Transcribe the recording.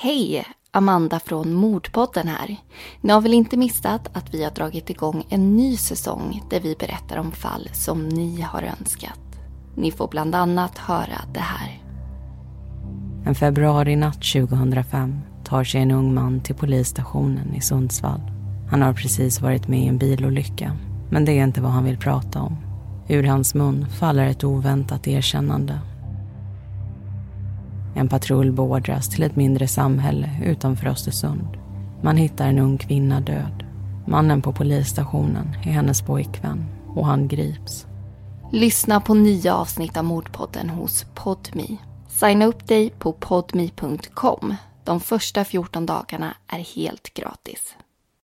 Hej! Amanda från Mordpodden här. Ni har väl inte missat att vi har dragit igång en ny säsong där vi berättar om fall som ni har önskat. Ni får bland annat höra det här. En februarinatt 2005 tar sig en ung man till polisstationen i Sundsvall. Han har precis varit med i en bilolycka, men det är inte vad han vill prata om. Ur hans mun faller ett oväntat erkännande. En patrull beordras till ett mindre samhälle utanför Östersund. Man hittar en ung kvinna död. Mannen på polisstationen är hennes pojkvän och han grips. Lyssna på nya avsnitt av Mordpodden hos Podmi. Signa upp dig på podmi.com. De första 14 dagarna är helt gratis.